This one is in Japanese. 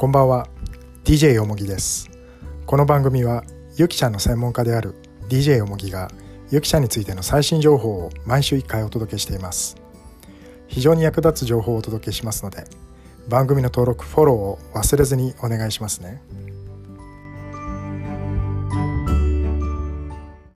こんばんは。DJ よもぎです。この番組はゆきちゃんの専門家である DJ よもぎがゆきちゃんについての最新情報を毎週1回お届けしています。非常に役立つ情報をお届けしますので番組の登録フォローを忘れずにお願いしますね。